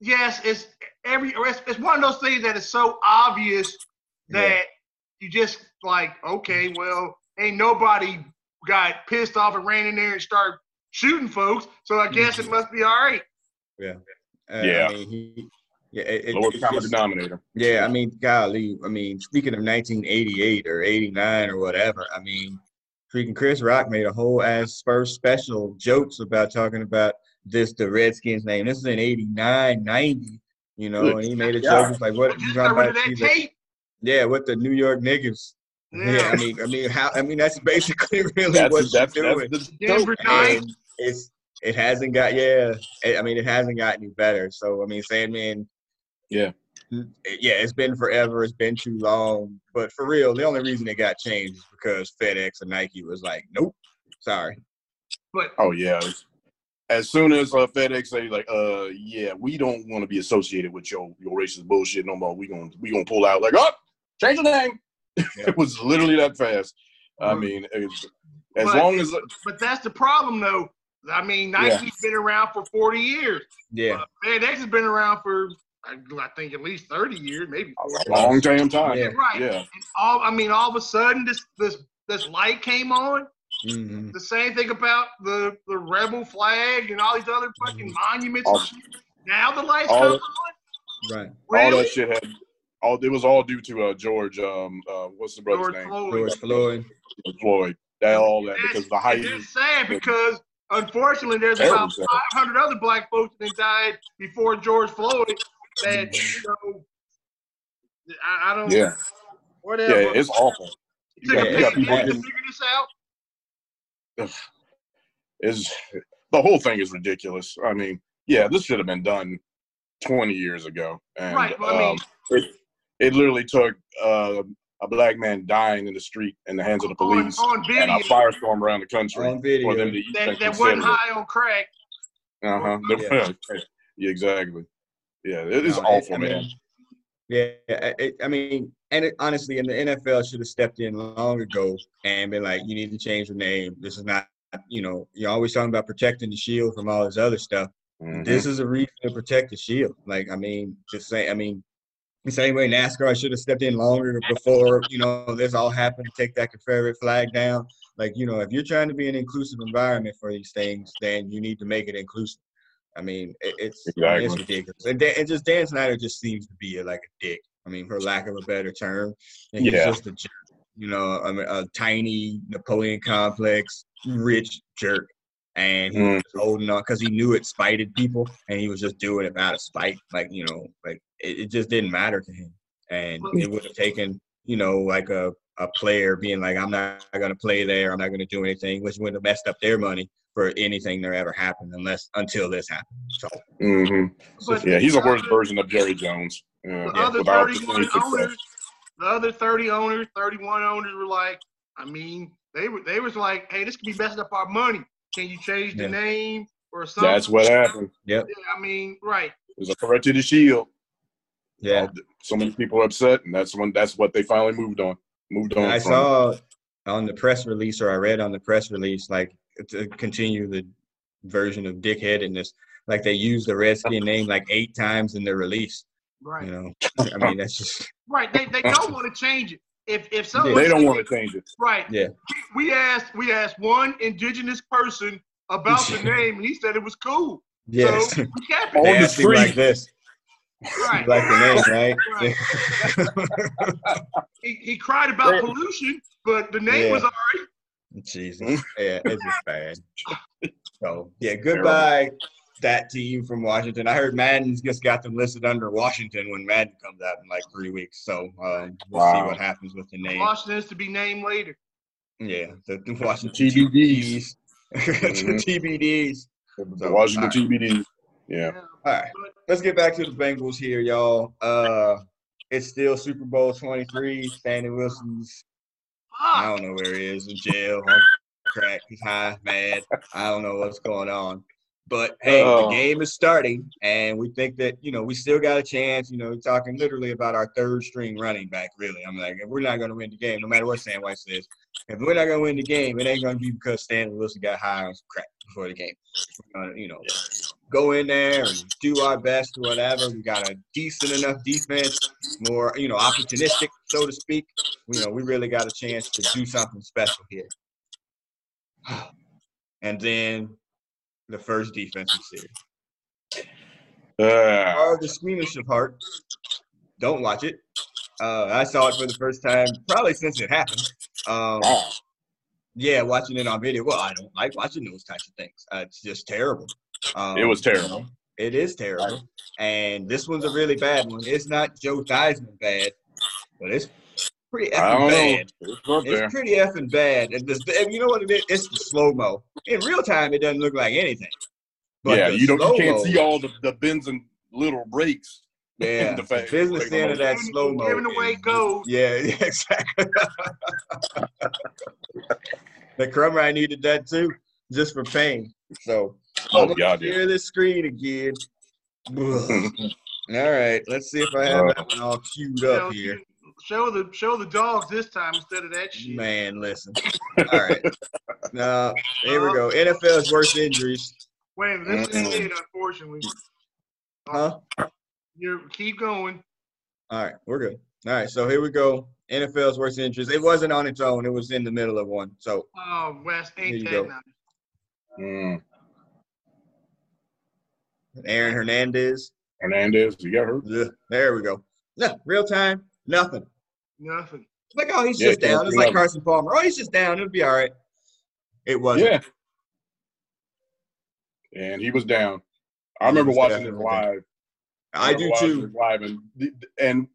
yes, it's every it's, it's one of those things that is so obvious that yeah. you just like, okay, well, ain't nobody got pissed off and ran in there and started shooting folks, so I guess it must be all right. Uh, Yeah. I mean, he, yeah, it, it, Lowest common just- denominator. yeah. I mean, golly. I mean, speaking of 1988 or 89 or whatever, I mean, freaking Chris Rock made a whole ass Spurs special jokes about talking about this the Redskins name. This is in 89, 90. You know, and he made a joke it's like, "What? Just You talking about?" of that tape. Yeah, with the New York niggas. Yeah. I mean, I mean, how? I mean, that's basically really That's what that's, you're doing. that's the Denver joke. Knights. and it's it hasn't got yeah. I I mean, it hasn't gotten any better. So I mean, Sandman. Yeah. Yeah, it's been forever. It's been too long. But for real, the only reason it got changed is because FedEx and Nike was like, nope, sorry. But Oh yeah. As soon as uh, FedEx say like, uh, yeah, we don't want to be associated with your your racist bullshit no more. We gonna we gonna pull out like, oh, change the name. it was literally that fast. I Mhm. mean, it's, as But- long as but that's the problem though. I mean, Nike's been around for 40 years. Yeah. Uh, FedEx has been around for I I think at least 30 years, maybe. a long damn time. Yeah. Right. Yeah. And all I mean, all of a sudden this this this light came on. hmm The same thing about the the rebel flag and all these other fucking monuments. All- Now the lights all come on. All Right. Really? that shit had all it was all due to uh, George. Um, uh, what's the brother's George name? Floyd. George Floyd. Floyd. That all that because the height. It's sad because unfortunately there's about 500 other black folks that died before George Floyd that you know I, I don't Yeah. whatever. Yeah, it's awful. Took Yeah, a it's- people to figure this out. is the whole thing is ridiculous. I mean, yeah, this should have been done 20 years ago. And Right, well, I mean- um, it, it literally took uh, a black man dying in the street in the hands of the police on, on and a firestorm around the country On video. for them to even that, that consider wasn't it. high on crack. Uh-huh. Yeah. yeah, exactly. Yeah, it is No, awful, I man. Yeah, I- it, I mean, and it, honestly, and the NFL should have stepped in long ago and been like, "You need to change your name. This is not, you know, you're always talking about protecting the shield from all this other stuff. Mhm. This is a reason to protect the shield. Like, I mean, just say, I mean, the same way NASCAR I should have stepped in longer before, you know, this all happened to take that Confederate flag down. Like, you know, if you're trying to be an inclusive environment for these things, then you need to make it inclusive. I mean, it, it's mean, it's ridiculous. And, Dan, and just Dan Snyder just seems to be a, like a dick. I mean, for lack of a better term, and he's Yeah. just a jerk. You know, I mean, a tiny Napoleon complex, rich jerk, and he Mm. was holding on because he knew it spited people, and he was just doing it out of spite. Like you know, like it, it just didn't matter to him, and it would have taken you know like a a player being like, I'm not going to play there, I'm not going to do anything, which would have messed up their money for anything that ever happened unless until this happened. So hmm But Yeah, he's a the worse version of Jerry Jones. Yeah, The other without 31 any owners, the other 30 owners, 31 owners were like, I mean, they were they was like, hey, this could be messing up our money. Can you change the Yeah. name or something? That's what happened. Yeah, I mean, right. It was a threat to the shield. Yeah, All- So many people are upset, and that's when that's what they finally moved on. Moved on. I from. saw on the press release, or I read on the press release, like to continue the version of dickheadedness, like they used the Redskin name like eight times in the release. Right. You know, I mean that's just Right. They, they don't want to change it. If if someone They don't want to change it. right. Yeah. We, we asked we asked one indigenous person about the name and he said it was cool. yes. So we kept On the asked him like this, Right. like the name, right? He, he cried about They- pollution, but the name Yeah. was all right. Jesus. Yeah, it's just bad. So yeah, goodbye that team from Washington. I heard Madden's just got them listed under Washington when Madden comes out in like three weeks. So um, we'll see what happens with the name. Washington is to be named later. Yeah, the, the Washington TBDs. the. TBDs. The So, Washington all TBD. Yeah. All right, let's get back to the Bengals here, y'all. Uh, it's still Super Bowl 23. Stanley Wilson's I don't know where he is in jail, on crack, he's high, mad. I don't know what's going on. But hey, Oh. the game is starting, and we think that you know we still got a chance. You know, we're talking literally about our third string running back. Really, I'm like, if we're not going to win the game, no matter what Sam Wyche says, if we're not going to win the game, it ain't going to be because Stanley Wilson got high on some crack before the game. We're you know, go in there and do our best, whatever. We got a decent enough defense, more you know, opportunistic, so to speak you know, we really got a chance to do something special here. And then the first defensive series. Uh, the squeamish of heart. Don't watch it. Uh, I saw it for the first time probably since it happened. Um, yeah, watching it on video. Well, I don't like watching those types of things. Uh, it's just terrible. Um, It was terrible. It is terrible. And this one's a really bad one. It's not Joe Theismann bad, but it's pretty I effing don't bad. know. It's. It's pretty effing bad. And, this, and you know what it is? It's the slow mo. In real time, it doesn't look like anything. yeah, you don't. You can't see all the the bends and little breaks. Yeah, the the fact- business like, end of that Giving- slow mo. giving away gold. Yeah, yeah, exactly. the crumb I needed that too, just for pain. So Oh I'm gonna God, yeah. share this screen again. All right, let's see if I have Uh, that one all queued You know, up here. Show the show the dogs this time instead of that shit. Man, listen. All right. Now, here we go. NFL's worst injuries. Wait, a minute, this is it, unfortunately. Huh? You keep going. All right, we're good. All right, so here we go. NFL's worst injuries. It wasn't on its own. It was in the middle of one. So Oh, West Here ain't you that go. nice. Mm. Aaron Hernandez. Hernandez, you got hurt. Ugh, there we go. No, real time, nothing. Nothing. Like, oh, he's Yeah, just down. It's like. Carson Palmer. Oh, he's just down. It'll be all right. It wasn't. Yeah. And he was down. I remember watching it live. I remember do too. it Live and and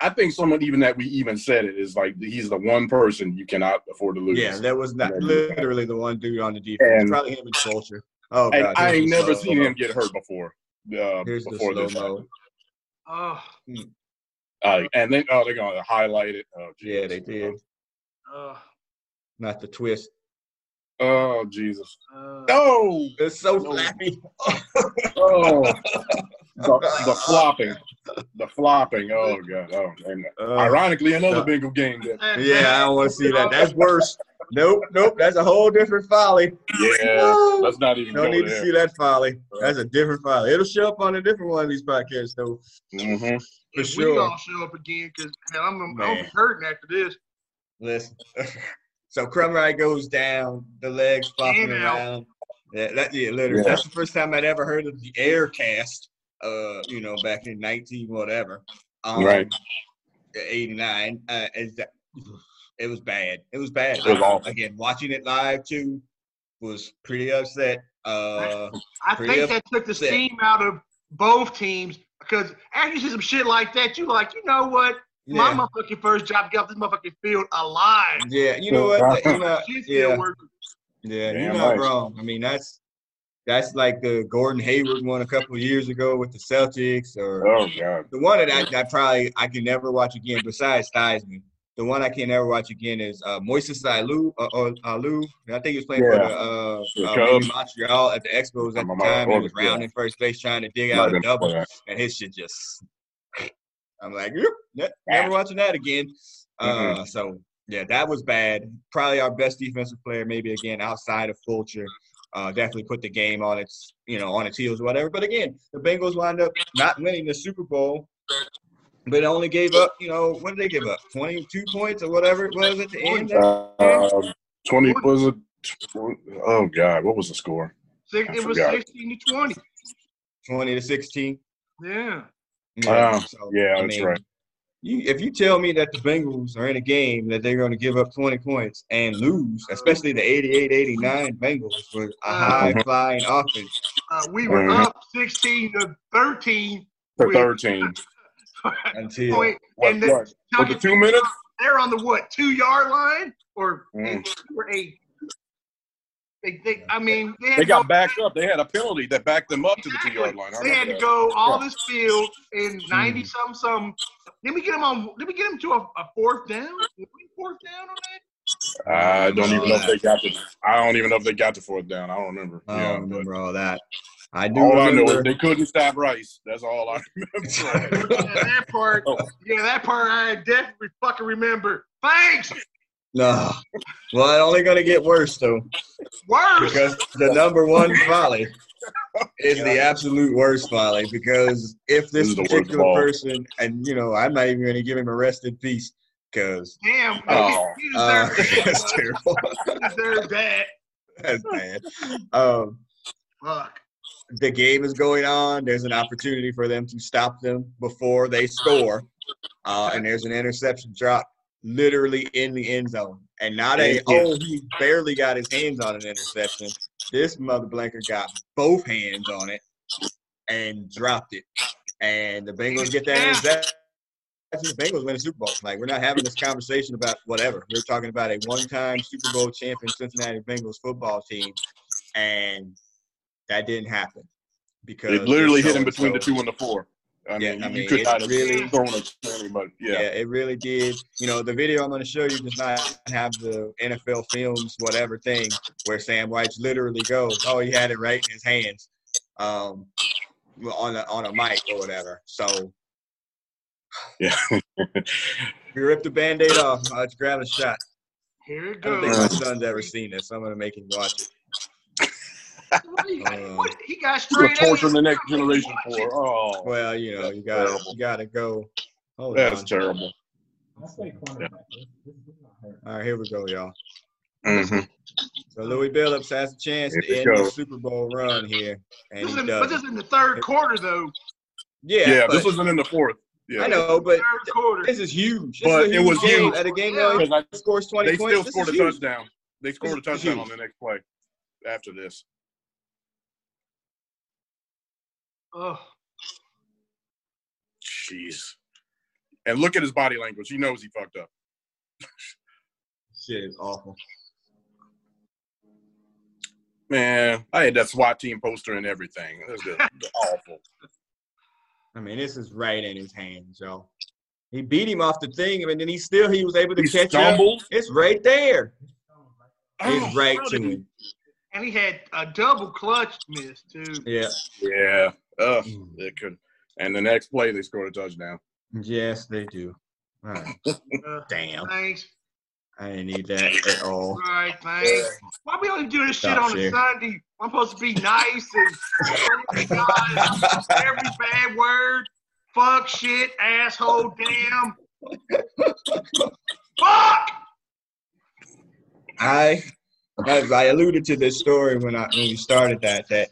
I think someone even that we even said it is like he's the one person you cannot afford to lose. Yeah, that was not literally the one dude on the defense. And- Probably him and Fulcher. Oh, and God. I here's ain't never slow- seen him get hurt before. Uh, Here's before this. slow-mo. Oh, Uh, and then oh, they're gonna highlight it. Oh, Yeah, they did. uh, Not the twist. Oh Jesus. uh, Oh, It's so No. flappy. oh. the, the flopping, the flopping. Oh god. Oh, and Uh, ironically, another uh, Bengal game. That, that- yeah, I don't want to see that. That's worse. Nope, nope. That's a whole different folly. yeah, No. let's not even Don't go need to see that folly. That's a different folly. It'll show up on a different one of these podcasts, though. Mm-hmm. For if we sure. all show up again, because I'm, I'm Man. hurting after this. Listen. so Krumrie goes down, the legs flopping And around. Yeah, that, yeah, literally. Yeah. That's the first time I'd ever heard of the air cast. Uh, you know, back in nineteen whatever. Um, Right. Eighty nine. Uh, is that? It was bad. It was bad. It was I- awful. Again, watching it live too was pretty upset. Uh, I Pretty think that took the steam out of both teams because after you see some shit like that, you like, you know what? My motherfucking first job, get off this motherfucking field alive. yeah. You know what? You know, yeah. Yeah, you're Damn not right. wrong. I mean, that's that's like the Gordon Hayward one a couple of years ago with the Celtics, or Oh god. the one that I, I probably I can never watch again. Besides Theismann, the one I can never watch again is uh, Moises Alou. Uh, uh, Alou. I think he was playing for the uh, uh, Montreal at the Expos at the time. He was yeah. rounding first base trying to dig out a double, and his shit just. I'm like, yep, ne- never watching that again. Mm-hmm. Uh, so yeah, that was bad. Probably our best defensive player, maybe again outside of Fulcher. Uh, definitely put the game on its, you know, on its heels, or whatever. But again, the Bengals wind up not winning the Super Bowl, but only gave up, you know, what did they give up? Twenty-two points or whatever it was at the end. Uh, Twenty was it? Oh god, what was the score? Six, it was 16 to 20. Twenty to sixteen. Yeah. Ah, so, yeah, I that's mean, right. You, if you tell me that the Bengals are in a game that they're going to give up 20 points and lose, especially the 88-89 Bengals with a Uh, high flying offense, Uh, we were Mhm. up 16 to 13. For thirteen. until Point, What, and the, what? Was it two minutes? they're on the what two yard line or Mm. or eight. They, they, I mean, they had, They to go, got backed up. They had a penalty that backed them up to the two yard line. I they had to remember go all this field in Mm. 90 some some. Did we get them on? Did we get them to a, a fourth down? Did we fourth down on that? that. I don't even know if they got the. I don't even know if they got the fourth down. I don't remember. I don't but remember all that. I do all I know remember. is they couldn't stop Rice. That's all I remember. Yeah, that part. Oh. Yeah, that part I definitely fucking remember. Thanks. no. Well, it's only going to get worse, though, Worse. because the number one folly is the absolute worst folly. Because if This this is the worst particular person, and, you know, I'm not even going to give him a rest in peace, because Damn. Oh. you uh, that's terrible. you deserve that. That's bad. Um, Fuck. The game is going on. There's an opportunity for them to stop them before they score. Uh, and there's an interception drop literally in the end zone. And not a, oh, he barely got his hands on an interception. This mother blanker got both hands on it. and dropped it. And the Bengals get that interception. The Bengals win the Super Bowl. Like we're not having this conversation about whatever. We're talking about a one-time Super Bowl champion Cincinnati Bengals football team, and that didn't happen because It literally hit him so- between the two and the four. I Yeah, mean, I you could it not have really- thrown it to anybody. Yeah. Yeah. it really did. You know, the video I'm going to show you does not have the NFL films, whatever thing, where Sam Wyche's literally goes, oh, he had it right in his hands, um, on a on a mic or whatever. So Yeah. we ripped the Band-Aid off. Uh, Let's grab a shot. Here it goes. I don't think my son's ever seen this. So I'm going to make him watch it. What he got- Uh, what- You're straight torturing A's. the next generation for. Oh, Well, you know, you got you got to go. Hold that's on. terrible. I'll say cornerback. This, this is not hurt. All right, here we go, y'all. hmm So Lewis Billups has a chance Here to end the Super Bowl run here, and This is he in, does. but this is in the third quarter, though. Yeah, Yeah, but- this wasn't in the fourth. Yeah. I know, but Third this is huge. This But is a it was huge game. huge. At a game Yeah. that Because scores 20 they points. still this scored a huge. touchdown. They scored a This is touchdown on the next play after this. Ugh. Jeez. And look at his body language. He knows he fucked up. Shit is awful. Man, I had that SWAT team poster and everything. It was just awful. I mean, this is right in his hands, y'all. He beat him off the thing, and then he still he was able to He catch up. stumbled. It's right there. Oh, It's right to did him. And he had a double clutch miss, too. Yeah. Yeah. Ugh, Mm. it could. And the next play, they scored a touchdown. Yes, they do. All right. Uh, Damn. thanks. I didn't need that at all. all. Right, thanks. Why we only do this shit Stop on a. Sunday? I'm supposed to be nice and God, every bad word, fuck, shit, asshole, damn. Fuck! I, as I alluded to this story when I when we started that that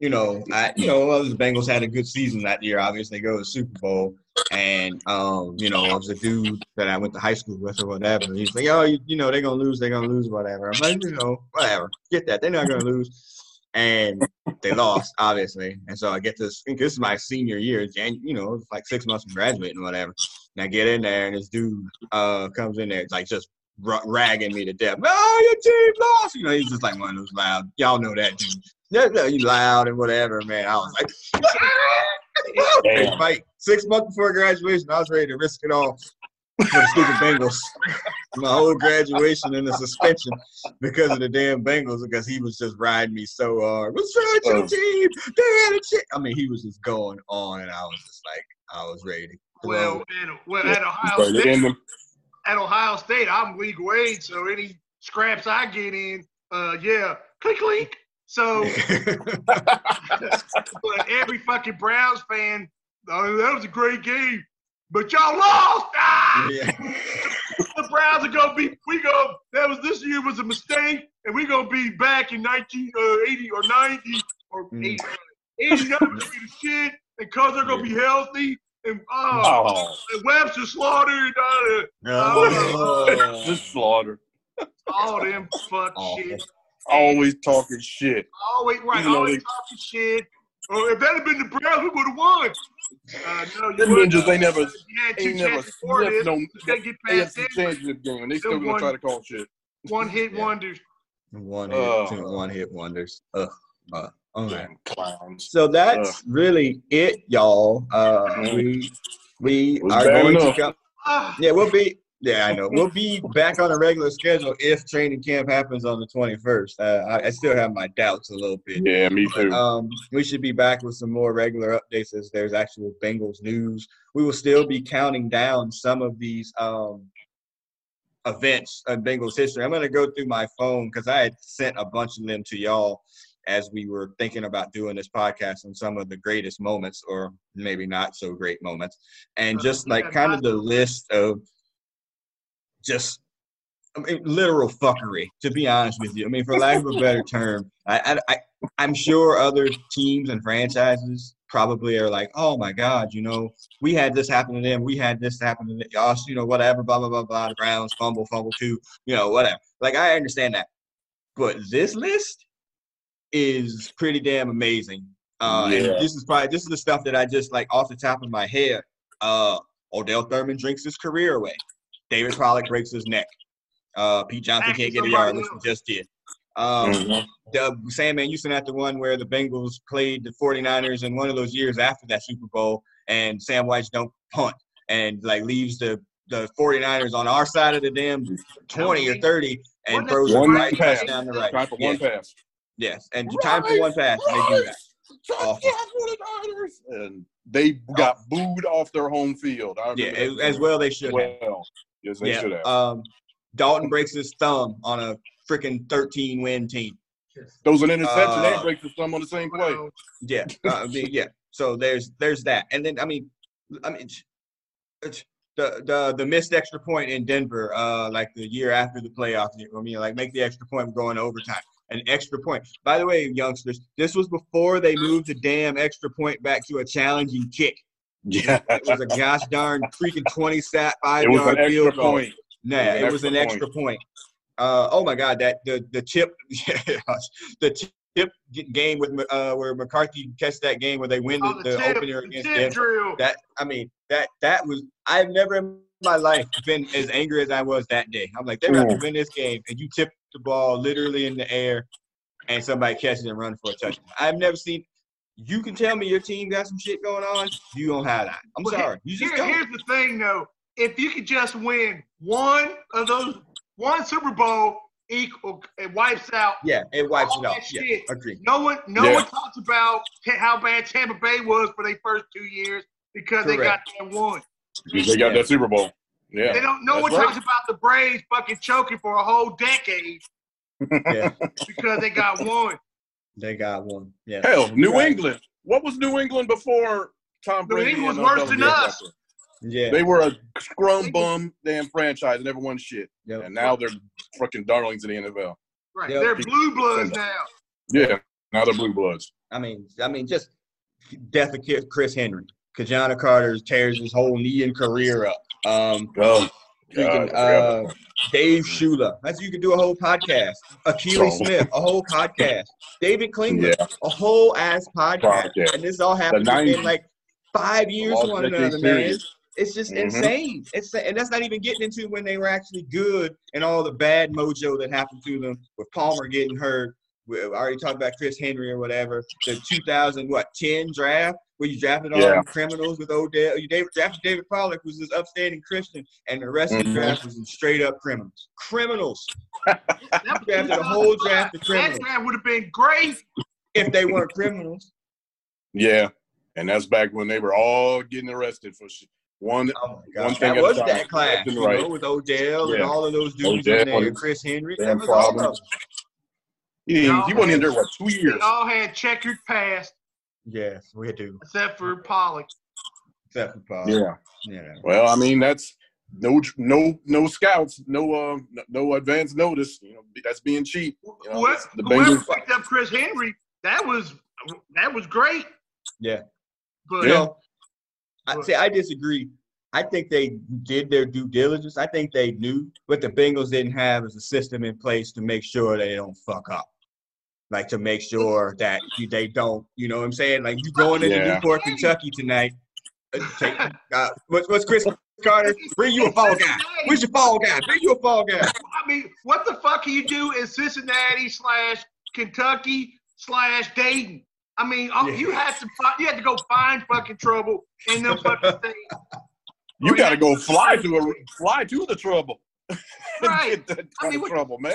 you know I you know well, the Bengals had a good season that year. Obviously, go to the Super Bowl, and um you know I was a dude that I went to high school with or whatever. He's like, oh you, you know they're gonna lose, they're gonna lose, whatever. I'm like, you know whatever, get that they're not gonna lose, and they lost obviously. And so I get this. This is my senior year, Jan, you know, like six months from graduating whatever. And I get in there, and this dude uh comes in there, it's like just ragging me to death. Oh, your team lost. You know, he's just like one of those loud. Y'all know that dude. Yeah, yeah, you loud and whatever, man. I was like, Damn. like six months before graduation, I was ready to risk it all for the stupid Bengals. My whole graduation and the suspension because of the damn Bengals because he was just riding me so hard. What's wrong with your Oh. team? They had a chick. I mean, he was just going on, and I was just like, I was ready to Well, it. at, well, at Ohio State, at Ohio State, I'm league age, so any scraps I get in, uh, yeah, click, click. So, but every fucking Browns fan, oh, that was a great game, but y'all lost. Ah! yeah. The Browns are gonna be. We go. That was this year was a mistake, and we gonna be back in 1980 or 90 or Mm. 80, 89 gonna be the shit, and cause they're gonna be healthy. And oh, Oh, and Webster slaughtered uh, Oh. just slaughter. all them fuck Awful. shit. Always talking shit. Always right, Even though always they- talking shit. Oh, if that had been the Browns, we would have won. Uh, no, you Them wouldn't. ninjas, they never, You had two they never chances sniffed this. no You can't get past AFC that. championship game, they still gonna one- try to call shit. One hit Yeah. wonders. One hit, two one hit wonders. Ugh. Uh, all right. Clowns. So that's really it, y'all. Uh, we we are going enough. to come. Ah, Yeah, we'll be. Yeah, I know. We'll be back on a regular schedule if training camp happens on the 21st. Uh, I, I still have my doubts a little bit. Yeah, me too. Um, we should be back with some more regular updates as there's actual Bengals news. We will still be counting down some of these um, events in Bengals history. I'm going to go through my phone because I had sent a bunch of them to y'all as we were thinking about doing this podcast on some of the greatest moments or maybe not so great moments. And just like kind of the list of just I mean, literal fuckery, to be honest with you. I mean, for lack of a better term, I, I, I, I'm sure other teams and franchises probably are like, oh my God, you know, we had this happen to them, we had this happen to them, y'all, you know, whatever, blah, blah, blah, blah, the Browns, fumble, fumble two, you know, whatever. Like, I understand that. But this list is pretty damn amazing. Uh, Yeah. And this is probably this is the stuff that I just like off the top of my head. Uh, Odell Thurman drinks his career away. David Pollack breaks his neck. Uh, Pete Johnson can't get a yard, which he just did. Um, Mhm. the Sandman Houston at the one where the Bengals played the 49ers in one of those years after that Super Bowl, and Sam Wyche's don't punt and like leaves the the 49ers on our side of the damn 20 or 30 and Wasn't throws one right pass. pass down the right. Time for yes, one pass. yes, and time for one pass. and They do that. Awful. And they got booed off their home field. I Yeah, as, as well they should have. Well, yes, they should Yeah. have. Um, Dalton breaks his thumb on a freaking 13 win team. Those an interception uh, and breaks the thumb on the same play. Yeah, uh, yeah. So there's there's that, and then I mean, I mean, it's- it's the the the missed extra point in Denver, uh, like the year after the playoffs. I mean, like make the extra point going to overtime. An extra point. By the way, youngsters, this was before they moved the damn extra point back to a challenging kick. Yeah, It was a gosh darn freaking twenty sat five it was yard an extra field goal. point. Nah, It was an it was an extra extra point. Uh, oh my God, that the the chip, the chip game with uh where McCarthy catch that game where they win oh, the, the, the tip, opener against tip Denver. drill. That I mean that that was I've never in my life been as angry as I was that day. I'm like they're about to win this game and you tip the ball literally in the air and somebody catches and runs for a touchdown. I've never seen. You can tell me your team got some shit going on. You don't have that. I'm Well, sorry. You just Here- don't. here's the thing, though. If you could just win one of those, one Super Bowl, equal, it wipes out. Yeah, it wipes all it off. that Yeah, shit. agree. No one, no Yeah. one talks about how bad Tampa Bay was for their first two years because they got that one. Because they got that Super Bowl. Yeah. They don't. No That's one right. talks about the Braves fucking choking for a whole decade Yeah, because they got one. They got one. Yeah. Hell, New Right. England. What was New England before Tom New Brady? England was worse than us. got Yeah. They were a scrum bum damn franchise, never won shit, Yep. and now they're fucking darlings in the NFL. Right. Yeah. They're blue bloods now. Yeah, now they're blue bloods. I mean, I mean, just death of Chris Henry. Ki-Jana Carter tears his whole knee and career up. Um, Oh, freaking, uh, Dave Shula. That's you could do a whole podcast. Akili Oh. Smith, a whole podcast. David Klingler, yeah, a whole ass podcast. Podcast. And this all happened within like five years to one another, man. period. It's just Mhm. insane. It's and that's not even getting into when they were actually good and all the bad mojo that happened to them with Palmer getting hurt. We already talked about Chris Henry or whatever. The 2000 what 10 draft where you drafted all Yeah. them criminals with Odell. You drafted David Pollack who's this upstanding Christian, and the rest of the Mhm. draft was some straight up criminals. Criminals. That You drafted a whole draft of That criminals draft would have been great. if they weren't criminals. yeah, and that's back when they were all getting arrested for sh- one. Oh my One God. thing That was that class, Left and you right. know, with Odell and all of those dudes Odell in there, and Chris Henry. Dan That was all of Providence. them. He, didn't, he wasn't in there what two They years. all had checkered past, Yes, we do. except for Pollack. Except for Paul. Yeah. Yeah. Well, I mean that's no no no scouts, no uh no advance notice. You know that's being cheap. You know, Whoever, the whoever Bengals. picked up Chris Henry, that was that was great. Yeah. But You know, I But- say I disagree. I think they did their due diligence. I think they knew what the Bengals didn't have is a system in place to make sure they don't fuck up. Like to make sure that you- they don't, you know what I'm saying? Like you going into Yeah. Newport, Kentucky tonight. uh, Take, uh, what's, what's Cris Carter? Bring you a fall guy. Where's your fall guy? Bring you a fall guy. I mean, what the fuck can you do in Cincinnati slash Kentucky slash Dayton? I mean, oh, Yeah. you had to fi- you had to go find fucking trouble in them fucking things. You got to go fly to a fly to the trouble. Right. Get that I mean, what- trouble, man.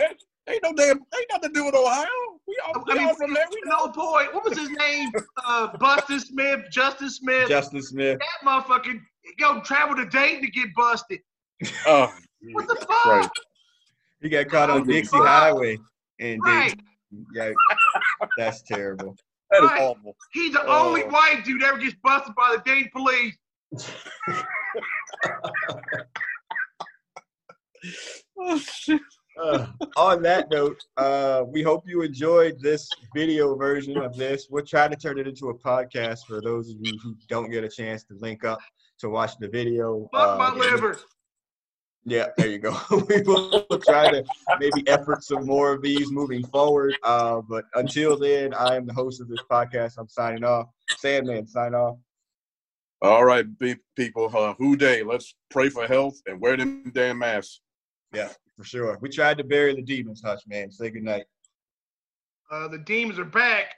Ain't no damn. Ain't nothing to do with Ohio. We all, I we mean, all from there. We know. No boy, what was his name? Uh, Busted Smith, Justice Smith. Justin Smith. that motherfucking go travel to Dayton to get busted. Oh, What the fuck? right. He got caught on Dixie fuck. Highway. And Right. yeah, that's terrible. That is Right. awful. He's the Oh. only white dude ever gets busted by the Dayton police. Oh shit. Uh, on that note, uh, we hope you enjoyed this video version of this. We're trying to turn it into a podcast for those of you who don't get a chance to link up to watch the video. Fuck Uh, my liver. Yeah, there you go. we will try to maybe effort some more of these moving forward. Uh, but until then, I am the host of this podcast. I'm signing off. Sandman, sign off. All right, be- people. Uh, who day? Let's pray for health and wear them damn masks. For sure. We tried to bury the demons, Hush, man. Say goodnight. Uh, the demons are back.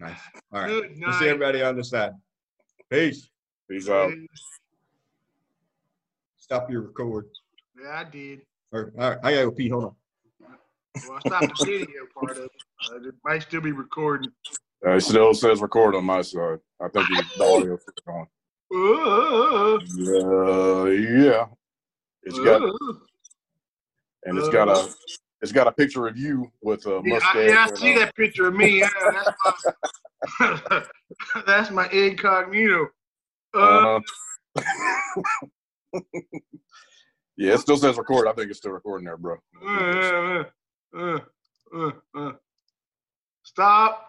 Nice. All right. Good We'll see night. everybody on the side. Peace. Peace out. Stop your record. Yeah, I did. Or, all right, I gotta go pee. Hold on. Well, I stopped the video part of it. Uh, it might still be recording. Uh, it still says record on my side. I think the audio is on. Uh, yeah. It's got uh, and it's got a it's got a picture of you with a yeah, mustache. I, yeah, I see uh, that picture of me. Yeah, that's my, that's my incognito. Uh, uh-huh. yeah, it still says record. I think it's still recording there, bro. uh, uh, uh, uh, uh. Stop